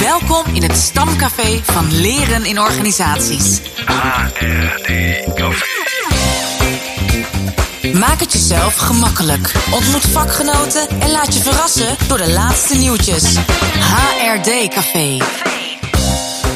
Welkom in het Stamcafé van Leren in Organisaties. HRD Café. Maak het jezelf gemakkelijk. Ontmoet vakgenoten en laat je verrassen door de laatste nieuwtjes. HRD Café.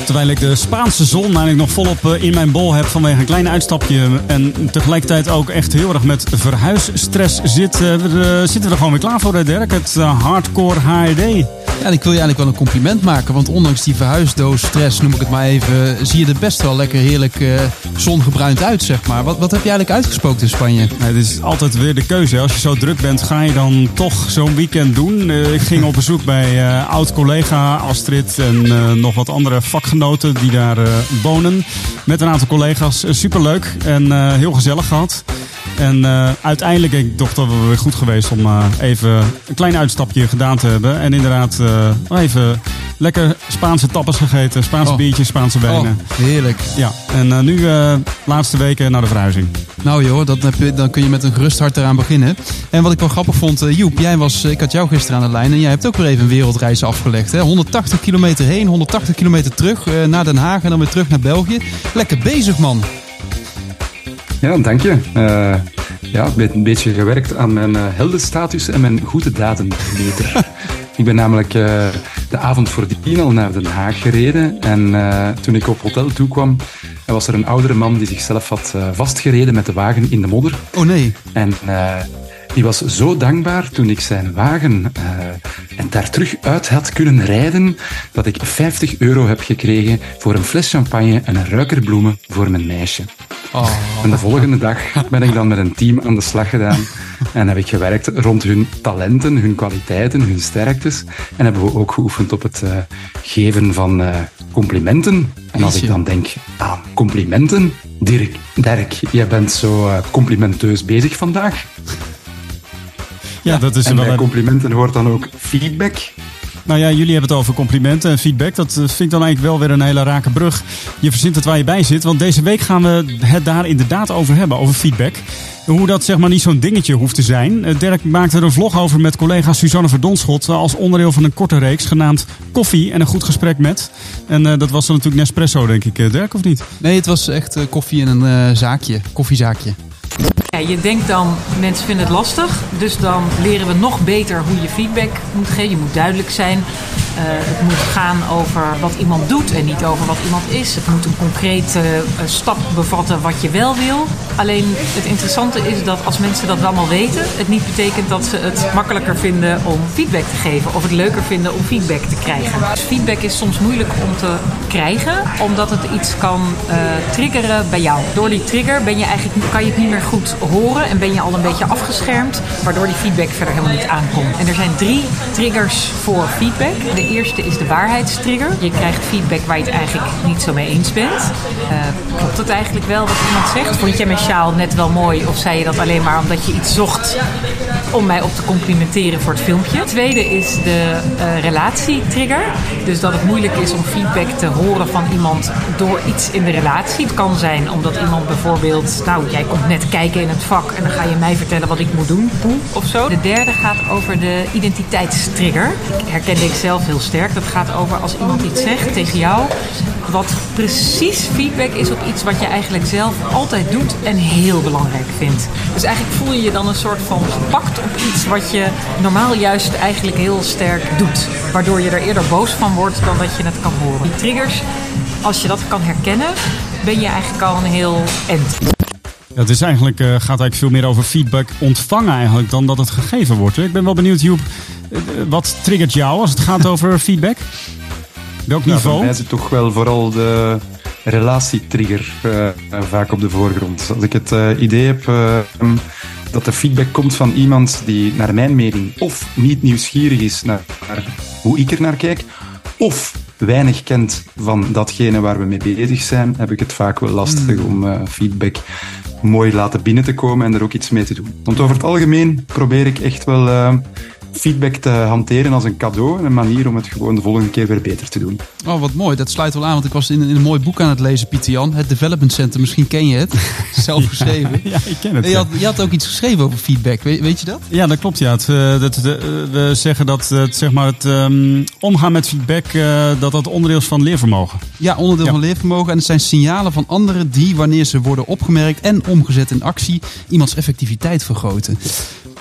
Terwijl ik de Spaanse zon eigenlijk nog volop eh, in mijn bol heb vanwege een klein uitstapje. En tegelijkertijd ook echt heel erg met verhuisstress zit. eh, we, eh, zitten we er gewoon weer klaar voor, Dirk? Het hardcore HRD. Ja, en ik wil je eigenlijk wel een compliment maken. Want ondanks die verhuisdoos stress, noem ik het maar even, zie je er best wel lekker heerlijk eh, zongebruind uit, zeg maar. Wat, wat heb je eigenlijk uitgesproken in Spanje? Het is altijd weer de keuze. Als je zo druk bent, ga je dan toch zo'n weekend doen. Ik ging op bezoek bij oud-collega Astrid en nog wat andere vakgenoten die daar eh, wonen. Met een aantal collega's. Eh, superleuk en eh, heel gezellig gehad. En uiteindelijk denk ik toch dat we weer goed geweest om even een klein uitstapje gedaan te hebben. En inderdaad even lekker Spaanse tappers gegeten. Spaanse Oh. biertjes, Spaanse wijnen. Oh, heerlijk. Ja, en eh, nu eh laatste weken naar de verhuizing. Nou joh, dat heb je, dan kun je met een gerust hart eraan beginnen. En wat ik wel grappig vond, eh, Joep, jij was, ik had jou gisteren aan de lijn en jij hebt ook weer even een wereldreis afgelegd. Hè? 180 kilometer heen, 180 kilometer terug eh, naar Den Haag en dan weer terug naar België. Lekker bezig man. Ja, dank je. Eh, ja, ik ben een beetje gewerkt aan mijn heldenstatus en mijn goede dadenmeter. ik ben namelijk eh, de avond voordien al naar Den Haag gereden. En eh, toen ik op hotel toekwam, was er een oudere man die zichzelf had eh, vastgereden met de wagen in de modder. Oh nee. En eh, die was zo dankbaar toen ik zijn wagen en daar terug uit had kunnen rijden, dat ik 50 euro heb gekregen voor een fles champagne en een ruikerbloemen voor mijn meisje. Oh. En de volgende dag ben ik dan met een team aan de slag gedaan. En heb ik gewerkt rond hun talenten, hun kwaliteiten, hun sterktes. En hebben we ook geoefend op het eh, geven van eh, complimenten. En als ik dan denk aan complimenten. Dirk, Dirk, jij bent zo eh, complimenteus bezig vandaag. Ja, dat is En wel bij een- complimenten hoort dan ook feedback. Nou ja, jullie hebben het over complimenten en feedback. Dat eh, vind ik dan eigenlijk wel weer een hele rake brug. Je verzint het waar je bij zit. Want deze week gaan we het daar inderdaad over hebben, over feedback. Hoe dat zeg maar niet zo'n dingetje hoeft te zijn. Eh, Dirk maakte er een vlog over met collega Suzanne Verdonschot. eh, Als onderdeel van een korte reeks genaamd Koffie en een goed gesprek met. En dat was dan natuurlijk Nespresso, denk ik, Dirk, of niet? Nee, het was echt koffie in een zaakje, koffiezaakje. Je denkt dan, mensen vinden het lastig. Dus dan leren we nog beter hoe je feedback moet geven. Je moet duidelijk zijn. Eh, het moet gaan over wat iemand doet en niet over wat iemand is. Het moet een concrete eh, stap bevatten wat je wel wil. Alleen het interessante is dat als mensen dat allemaal weten... het niet betekent dat ze het makkelijker vinden om feedback te geven. Of het leuker vinden om feedback te krijgen. Dus feedback is soms moeilijk om te krijgen. Omdat het iets kan eh, triggeren bij jou. Door die trigger ben je eigenlijk, kan je het niet meer goed horen. En ben je al een beetje afgeschermd. Waardoor die feedback verder helemaal niet aankomt. En er zijn drie triggers voor feedback. De eerste is de waarheidstrigger. Je krijgt feedback waar je het eigenlijk niet zo mee eens bent. Eh, klopt het eigenlijk wel wat iemand zegt? Vond jij mijn sjaal net wel mooi? Of zei je dat alleen maar omdat je iets zocht om mij op te complimenteren voor het filmpje? Tweede is de eh, relatietrigger. Dus dat het moeilijk is om feedback te horen van iemand door iets in de relatie. Het kan zijn omdat iemand bijvoorbeeld, nou jij komt net kijken in het vak en dan ga je mij vertellen wat ik moet doen, poe, of zo. De derde gaat over de identiteitstrigger. Ik herkende ik zelf heel sterk. Dat gaat over als iemand iets zegt tegen jou, wat precies feedback is op iets wat je eigenlijk zelf altijd doet en heel belangrijk vindt. Dus eigenlijk voel je je dan een soort van gepakt op iets wat je normaal juist eigenlijk heel sterk doet. Waardoor je er eerder boos van wordt dan dat je het kan horen. Die triggers, als je dat kan herkennen, ben je eigenlijk al een heel end. Ja, het is eigenlijk, eh, gaat eigenlijk veel meer over feedback ontvangen eigenlijk dan dat het gegeven wordt. hè. Ik ben wel benieuwd, Joep, eh, wat triggert jou als het gaat over feedback? Welk Nou, voor niveau? mij zit toch wel vooral de relatietrigger eh, vaak op de voorgrond. Als ik het idee heb eh, dat de feedback komt van iemand die naar mijn mening of niet nieuwsgierig is naar, naar hoe ik er naar kijk, of weinig kent van datgene waar we mee bezig zijn, heb ik het vaak wel lastig om eh, feedback mooi laten binnen te komen en er ook iets mee te doen. Want over het algemeen probeer ik echt wel eh, feedback te hanteren als een cadeau en een manier om het gewoon de volgende keer weer beter te doen. Oh, wat mooi. Dat sluit wel aan, want ik was in, in een mooi boek aan het lezen, Pieter Jan. Het Development Center, misschien ken je het. Zelf geschreven. Ja, ik ken het. Je had, je had ook iets geschreven over feedback, weet, weet je dat? Ja, dat klopt. Ja. Het, eh, dat, de, eh, we zeggen dat het, zeg maar het ehm, omgaan met feedback eh, dat dat onderdeel is van leervermogen. Ja, onderdeel Ja. van leervermogen. En het zijn signalen van anderen die, wanneer ze worden opgemerkt en omgezet in actie, iemands effectiviteit vergroten.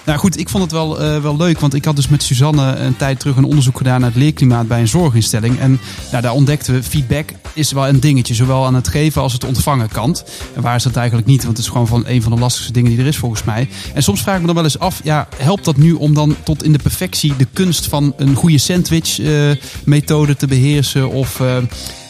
Nou goed, ik vond het wel, eh, wel leuk, want ik had dus met Suzanne een tijd terug een onderzoek gedaan naar het leerklimaat bij een zorginstelling. En nou, daar ontdekten we, feedback is wel een dingetje, zowel aan het geven als het ontvangen kant. En waar is dat eigenlijk niet, want het is gewoon van een van de lastigste dingen die er is volgens mij. En soms vraag ik me dan wel eens af, ja, helpt dat nu om dan tot in de perfectie de kunst van een goede sandwich eh, te beheersen? Of... eh,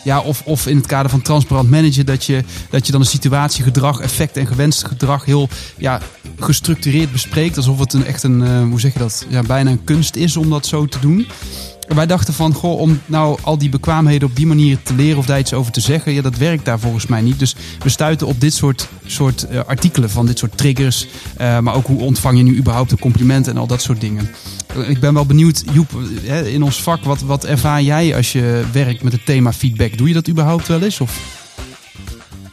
ja, of, of in het kader van transparant managen, dat je, dat je dan de situatie, gedrag, effect en gewenst gedrag heel ja, gestructureerd bespreekt. Alsof het een, echt een, eh, hoe zeg je dat, ja, bijna een kunst is om dat zo te doen. En wij dachten van, goh, om nou al die bekwaamheden op die manier te leren of daar iets over te zeggen, ja, dat werkt daar volgens mij niet. Dus we stuiten op dit soort, soort eh, artikelen van dit soort triggers. eh, maar ook hoe ontvang je nu überhaupt een compliment en al dat soort dingen. Ik ben wel benieuwd, Joep, in ons vak, wat, wat ervaar jij als je werkt met het thema feedback? Doe je dat überhaupt wel eens? Of?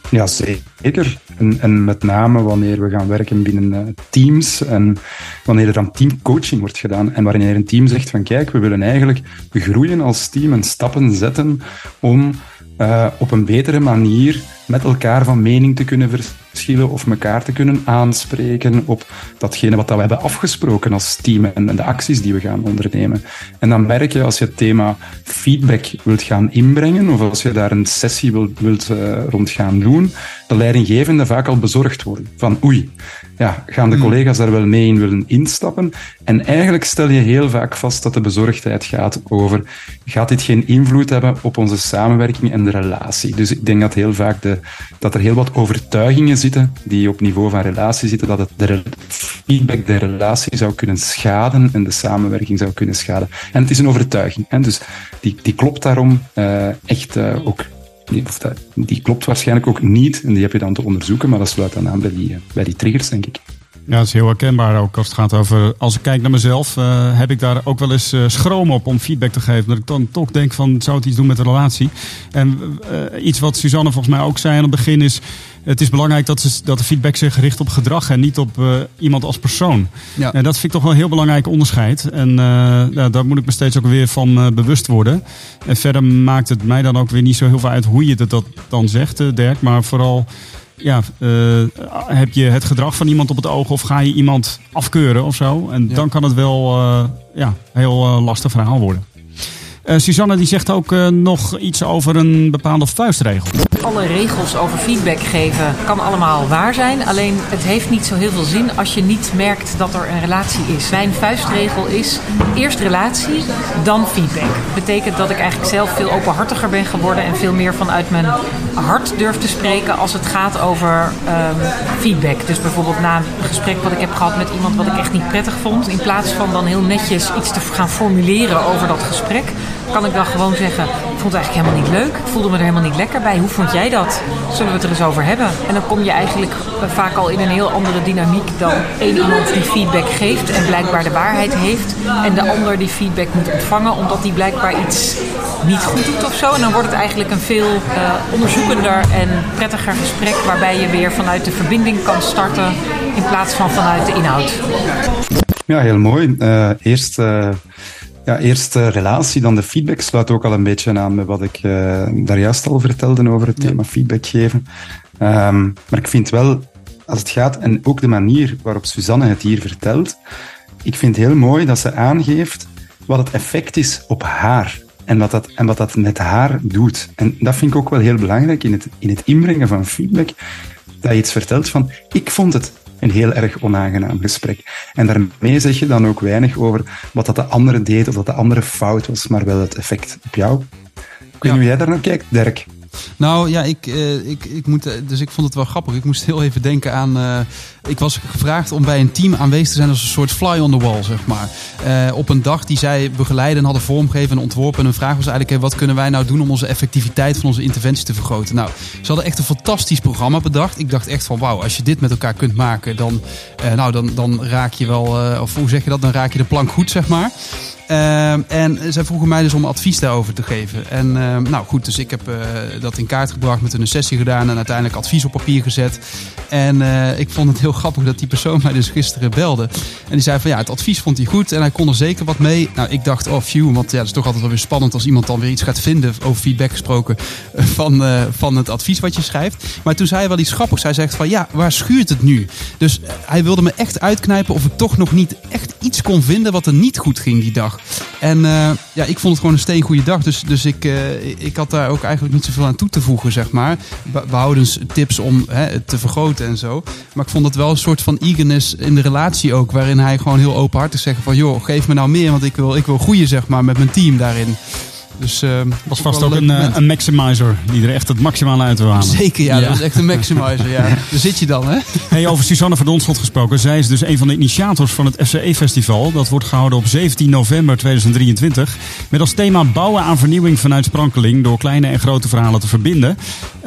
Ja, zeker. En, en met name wanneer we gaan werken binnen eh, teams en wanneer er dan teamcoaching wordt gedaan en wanneer een team zegt van kijk, we willen eigenlijk groeien als team en stappen zetten om eh, op een betere manier met elkaar van mening te kunnen verschillen of elkaar te kunnen aanspreken op datgene wat we hebben afgesproken als team en de acties die we gaan ondernemen. En dan merk je als je het thema feedback wilt gaan inbrengen of als je daar een sessie wilt, wilt eh, rond gaan doen, de leidinggevende vaak al bezorgd worden van oei, ja, gaan de collega's daar wel mee in willen instappen? En eigenlijk stel je heel vaak vast dat de bezorgdheid gaat over, gaat dit geen invloed hebben op onze samenwerking en de relatie? Dus ik denk dat heel vaak de, dat er heel wat overtuigingen zitten die op niveau van relatie zitten, dat het de feedback de relatie zou kunnen schaden en de samenwerking zou kunnen schaden. En het is een overtuiging. Hè? Dus die, die klopt daarom eh, echt eh, ook die, dat, die klopt waarschijnlijk ook niet. En die heb je dan te onderzoeken, maar dat sluit dan aan bij die, eh, bij die triggers, denk ik. Ja, dat is heel herkenbaar ook als het gaat over. Als ik kijk naar mezelf, eh, heb ik daar ook wel eens eh, schroom op om feedback te geven. Dat ik dan toch denk van, zou het iets doen met de relatie? En iets wat Suzanne volgens mij ook zei aan het begin is. Het is belangrijk dat, ze, dat de feedback zich richt op gedrag en niet op eh, iemand als persoon. Ja. En dat vind ik toch wel een heel belangrijk onderscheid. En eh, ja, daar moet ik me steeds ook weer van eh, bewust worden. En verder maakt het mij dan ook weer niet zo heel veel uit hoe je dat dan zegt, Dirk. Maar vooral ja, heb je het gedrag van iemand op het oog of ga je iemand afkeuren of zo? En Ja. dan kan het wel ja, heel eh, lastig verhaal worden. Eh, Suzanne die zegt ook eh, nog iets over een bepaalde vuistregel. Alle regels over feedback geven kan allemaal waar zijn. Alleen het heeft niet zo heel veel zin als je niet merkt dat er een relatie is. Mijn vuistregel is eerst relatie, dan feedback. Betekent dat ik eigenlijk zelf veel openhartiger ben geworden en veel meer vanuit mijn hart durf te spreken als het gaat over ehm, feedback. Dus bijvoorbeeld na een gesprek wat ik heb gehad met iemand wat ik echt niet prettig vond. In plaats van dan heel netjes iets te gaan formuleren over dat gesprek, kan ik dan gewoon zeggen: Ik vond het eigenlijk helemaal niet leuk. Ik voelde me er helemaal niet lekker bij. Hoe vond jij dat? Zullen we het er eens over hebben? En dan kom je eigenlijk eh, vaak al in een heel andere dynamiek dan één iemand die feedback geeft en blijkbaar de waarheid heeft. En de ander die feedback moet ontvangen omdat die blijkbaar iets niet goed doet of zo. En dan wordt het eigenlijk een veel eh, onderzoekender en prettiger gesprek waarbij je weer vanuit de verbinding kan starten in plaats van vanuit de inhoud. Ja, heel mooi. Eh, eerst, ja, eerst eh, relatie, dan de feedback sluit ook al een beetje aan met wat ik eh, daar juist al vertelde over het thema feedback geven. Ehm, maar ik vind wel, als het gaat, en ook de manier waarop Suzanne het hier vertelt, ik vind heel mooi dat ze aangeeft wat het effect is op haar. En wat, dat, en wat dat met haar doet. En dat vind ik ook wel heel belangrijk in het, in het inbrengen van feedback. Dat je iets vertelt van, ik vond het een heel erg onaangenaam gesprek. En daarmee zeg je dan ook weinig over wat dat de andere deed of dat de andere fout was, maar wel het effect op jou. Ik weet niet hoe jij daar naar kijkt, Dirk. Nou ja, ik, uh, ik, ik moet, dus ik vond het wel grappig. Ik moest heel even denken aan. Uh, ik was gevraagd om bij een team aanwezig te zijn als een soort fly on the wall, zeg maar. Op een dag die zij begeleiden en hadden vormgegeven en ontworpen. En een vraag was eigenlijk: wat kunnen wij nou doen om onze effectiviteit van onze interventie te vergroten? Nou, ze hadden echt een fantastisch programma bedacht. Ik dacht echt van: wauw, als je dit met elkaar kunt maken, dan, nou, dan, dan raak je wel, of hoe zeg je dat? Dan raak je de plank goed, zeg maar. Uh, en zij vroegen mij dus om advies daarover te geven. En uh, nou goed, dus ik heb uh, dat in kaart gebracht met een sessie gedaan en uiteindelijk advies op papier gezet. En eh, ik vond het heel grappig dat die persoon mij dus gisteren belde. En die zei van ja, het advies vond hij goed en hij kon er zeker wat mee. Nou, ik dacht, oh phew, want ja, het is toch altijd wel weer spannend als iemand dan weer iets gaat vinden, over feedback gesproken, van, van het advies wat je schrijft. Maar toen zei hij wel iets grappigs. Hij zegt van ja, waar schuurt het nu? Dus hij wilde me echt uitknijpen of ik toch nog niet echt iets kon vinden wat er niet goed ging die dag. En uh, ja, ik vond het gewoon een steen goede dag. Dus, dus ik, uh, ik had daar ook eigenlijk niet zoveel aan toe te voegen, zeg maar. Behoudens tips om hè, te vergroten en zo. Maar ik vond het wel een soort van eagerness in de relatie ook. Waarin hij gewoon heel openhartig zegt van... joh, geef me nou meer, want ik wil, ik wil groeien, zeg maar, met mijn team daarin. Dus, uh, was vast ook een, uh, een maximizer die er echt het maximale uit wil halen. Zeker, ja, ja. dat was echt een maximizer. ja. Daar zit je dan, hè? Hey, over Suzanne van Donschot gesproken. Zij is dus een van de initiators van het FCE-festival. Dat wordt gehouden op 17 november 2023. Met als thema bouwen aan vernieuwing vanuit Sprankeling. Door kleine en grote verhalen te verbinden.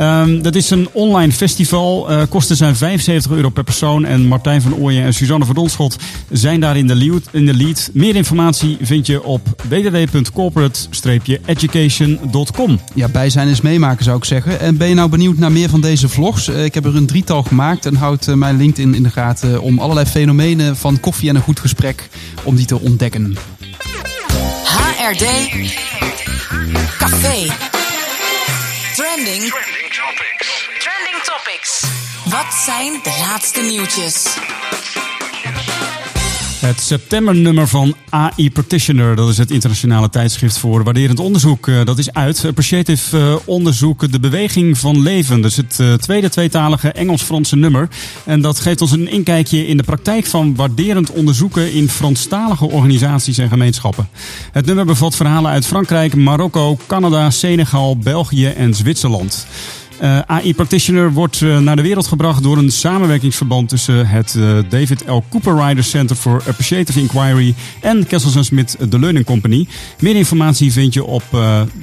Um, dat is een online festival. Uh, kosten zijn 75 euro per persoon. En Martijn van Ooyen en Suzanne van Donschot zijn daar in de lead. In de lead. Meer informatie vind je op www.corporate- education.com. Ja, bij zijn is meemaken zou ik zeggen. En ben je nou benieuwd naar meer van deze vlogs? Eh, ik heb er een drietal gemaakt en houd eh, mijn LinkedIn in de gaten om allerlei fenomenen van koffie en een goed gesprek om die te ontdekken. HRD Café Trending Topics. Trending Topics. Wat zijn de laatste nieuwtjes? Het septembernummer van AI Practitioner, dat is het internationale tijdschrift voor waarderend onderzoek, eh, dat is uit. Appreciative uh, onderzoek de beweging van leven. Dus het uh, tweede tweetalige Engels-Franse nummer. En dat geeft ons een inkijkje in de praktijk van waarderend onderzoeken in Franstalige organisaties en gemeenschappen. Het nummer bevat verhalen uit Frankrijk, Marokko, Canada, Senegal, België en Zwitserland. Uh, AI Practitioner wordt uh, naar de wereld gebracht door een samenwerkingsverband tussen het uh, David L. Cooper Rider Center for Appreciative Inquiry en Kessels Smith The Learning Company. Meer informatie vind je op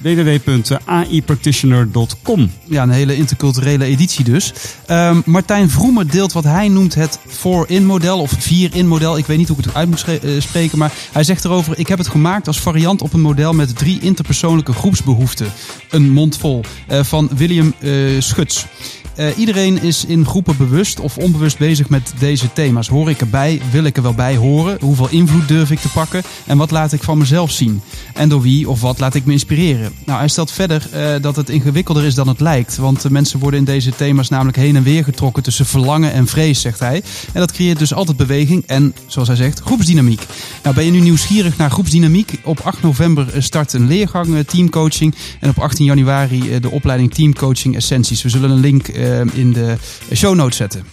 www.aipractitioner.com. Ja, een hele interculturele editie dus. Um, Martijn Vroemer deelt wat hij noemt het 4-in-model of 4-in-model. Ik weet niet hoe ik het uit moet spreken, maar hij zegt erover: Ik heb het gemaakt als variant op een model met drie interpersoonlijke groepsbehoeften. Een mond vol. van William Schuts. Uh, iedereen is in groepen bewust of onbewust bezig met deze thema's. Hoor ik erbij? Wil ik er wel bij horen? Hoeveel invloed durf ik te pakken? En wat laat ik van mezelf zien? En door wie of wat laat ik me inspireren? Nou, hij stelt verder uh, dat het ingewikkelder is dan het lijkt. Want mensen worden in deze thema's namelijk heen en weer getrokken tussen verlangen en vrees, zegt hij. En dat creëert dus altijd beweging en, zoals hij zegt, groepsdynamiek. Nou, ben je nu nieuwsgierig naar groepsdynamiek? Op 8 november start een leergang teamcoaching. En op 18 januari de opleiding teamcoaching essenties. We zullen een link in de show notes zetten.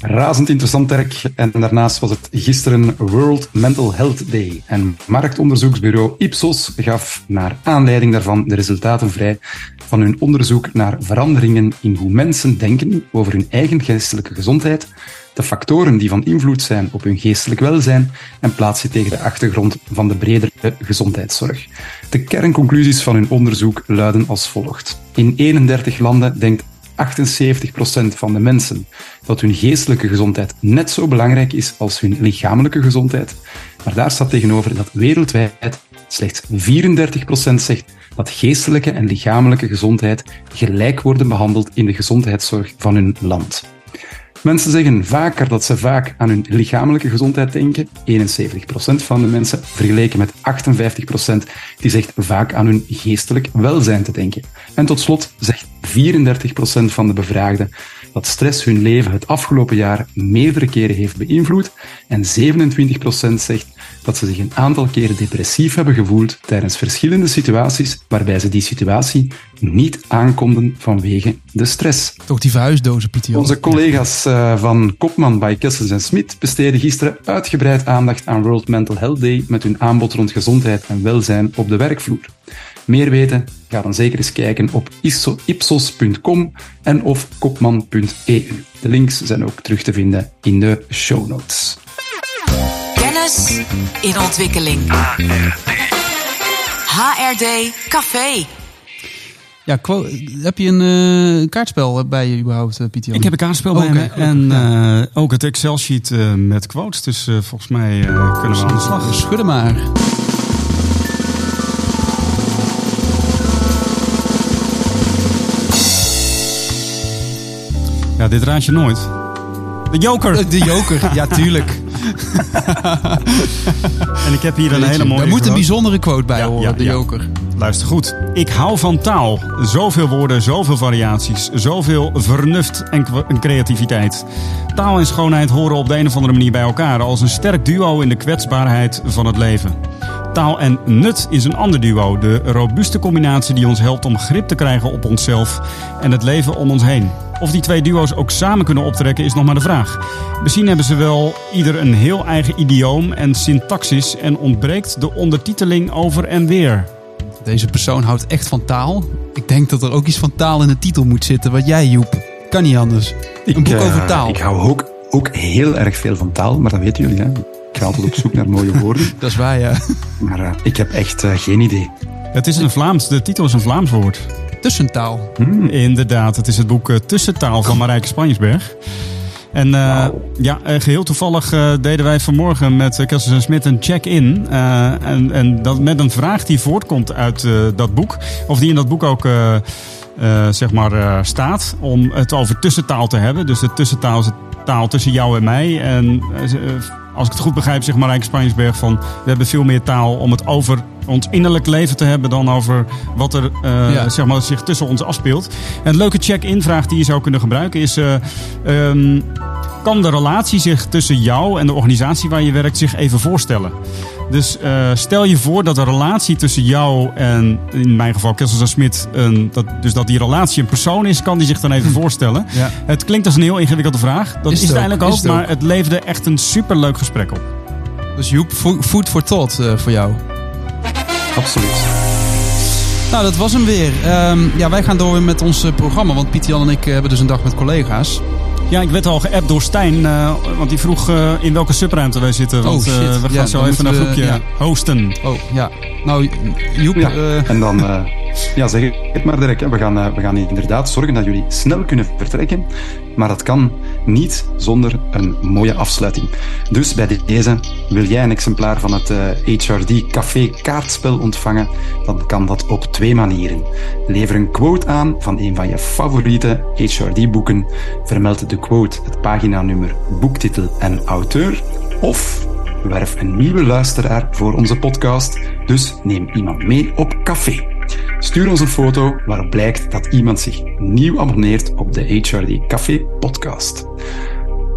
Razend interessant werk. En daarnaast was het gisteren World Mental Health Day. En marktonderzoeksbureau Ipsos gaf naar aanleiding daarvan de resultaten vrij van hun onderzoek naar veranderingen in hoe mensen denken over hun eigen geestelijke gezondheid, de factoren die van invloed zijn op hun geestelijk welzijn en plaats je tegen de achtergrond van de bredere gezondheidszorg. De kernconclusies van hun onderzoek luiden als volgt. In 31 landen denkt 78% van de mensen dat hun geestelijke gezondheid net zo belangrijk is als hun lichamelijke gezondheid. Maar daar staat tegenover dat wereldwijd slechts 34% zegt dat geestelijke en lichamelijke gezondheid gelijk worden behandeld in de gezondheidszorg van hun land. Mensen zeggen vaker dat ze vaak aan hun lichamelijke gezondheid denken. 71% van de mensen, vergeleken met 58% die zegt vaak aan hun geestelijk welzijn te denken. En tot slot zegt 34% van de bevraagden dat stress hun leven het afgelopen jaar meerdere keren heeft beïnvloed. En 27% zegt dat ze zich een aantal keren depressief hebben gevoeld tijdens verschillende situaties waarbij ze die situatie niet aankonden vanwege de stress. Toch die verhuisdozen, Pieter. Onze collega's uh, van Kopman bij Kessels en Smit besteden gisteren uitgebreid aandacht aan World Mental Health Day met hun aanbod rond gezondheid en welzijn op de werkvloer. Meer weten? Ga dan zeker eens kijken op ipsos.com en of kopman.eu. De links zijn ook terug te vinden in de show notes. Kennis in ontwikkeling. HRD Café. Ja, heb je een eh, kaartspel bij je überhaupt, eh, Pieter? Ik heb een kaartspel bij me en eh, ook het Excel-sheet met quotes. Dus volgens mij kunnen we aan de slag. Schudden maar. Ja, dit raad je nooit. De joker! De joker, ja tuurlijk. En ik heb hier een hele mooie Daar moet een bijzondere quote bij Ja, horen, ja, de ja. joker. Luister goed. Ik hou van taal. Zoveel woorden, zoveel variaties, zoveel vernuft en creativiteit. Taal en schoonheid horen op de een of andere manier bij elkaar als een sterk duo in de kwetsbaarheid van het leven. Taal en nut is een ander duo, de robuuste combinatie die ons helpt om grip te krijgen op onszelf en het leven om ons heen. Of die twee duo's ook samen kunnen optrekken is nog maar de vraag. Misschien hebben ze wel ieder een heel eigen idioom en syntaxis en ontbreekt de ondertiteling over en weer. Deze persoon houdt echt van taal. Ik denk dat er ook iets van taal in de titel moet zitten. Wat jij, Joep. Kan niet anders. Een boek eh, over taal. Ik hou ook, ook heel erg veel van taal, maar dat weten jullie. Hè? Ik ga altijd op zoek naar mooie woorden. Dat is waar, ja. Maar eh, ik heb echt eh, geen idee. Het is een Vlaams, de titel is een Vlaams woord. Tussentaal. Inderdaad, het is het boek eh, Tussentaal van Marijke Spanjesberg. En eh, ja, eh, geheel toevallig eh, deden wij vanmorgen met Kessels en Smit een check-in. En en dat, met een vraag die voortkomt uit dat boek. Of die in dat boek ook zeg maar staat. Om het over tussentaal te hebben. Dus de tussentaal is taal tussen jou en mij. En als ik het goed begrijp, zegt Marijke Spanjesberg van... We hebben veel meer taal om het over ons innerlijk leven te hebben... dan over wat er eh, Ja. zeg maar, zich tussen ons afspeelt. En een leuke check-in vraag die je zou kunnen gebruiken is... eh, ehm, kan de relatie zich tussen jou en de organisatie waar je werkt zich even voorstellen? Dus eh, stel je voor dat de relatie tussen jou en in mijn geval Kessels en Smit, een, dat, dus dat die relatie een persoon is, kan die zich dan even voorstellen? Ja. Het klinkt als een heel ingewikkelde vraag. Dat Is is, het ook, eigenlijk ook, maar ook. het leverde echt een superleuk gesprek op. Dus Joep, fo- food for thought eh, voor jou. Absoluut. Nou, dat was hem weer. Ehm, ja, wij gaan door met ons eh, programma. Want Pieter Jan en ik hebben dus een dag met collega's. Ja, ik werd al geappt door Stijn, eh, want die vroeg eh, in welke subruimte wij zitten. Want Oh, shit. eh, we gaan Ja, zo even een groepje ja. hosten. Oh, ja. Nou, Joep, Ja, eh, en dan eh, ja, zeg het maar direct. We, gaan, eh, we gaan inderdaad zorgen dat jullie snel kunnen vertrekken. Maar dat kan niet zonder een mooie afsluiting. Dus bij deze, wil jij een exemplaar van het eh, HRD Café kaartspel ontvangen? Dan kan dat op twee manieren. Lever een quote aan van een van je favoriete HRD-boeken. Vermeld de quote, het paginanummer, boektitel en auteur. Of werf een nieuwe luisteraar voor onze podcast. Dus neem iemand mee op café. Stuur ons een foto waarop blijkt dat iemand zich nieuw abonneert op de HRD Café podcast.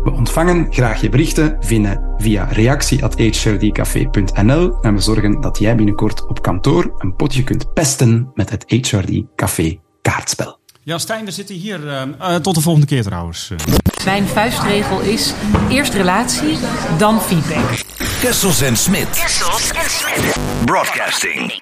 We ontvangen graag je berichten vinden via reactie.hrdcafé.nl en we zorgen dat jij binnenkort op kantoor een potje kunt pesten met het HRD Café kaartspel. Ja, Stijn, we zitten hier. eh, eh, tot de volgende keer trouwens. Mijn vuistregel is eerst relatie, dan feedback. Kessels en Smit. Broadcasting.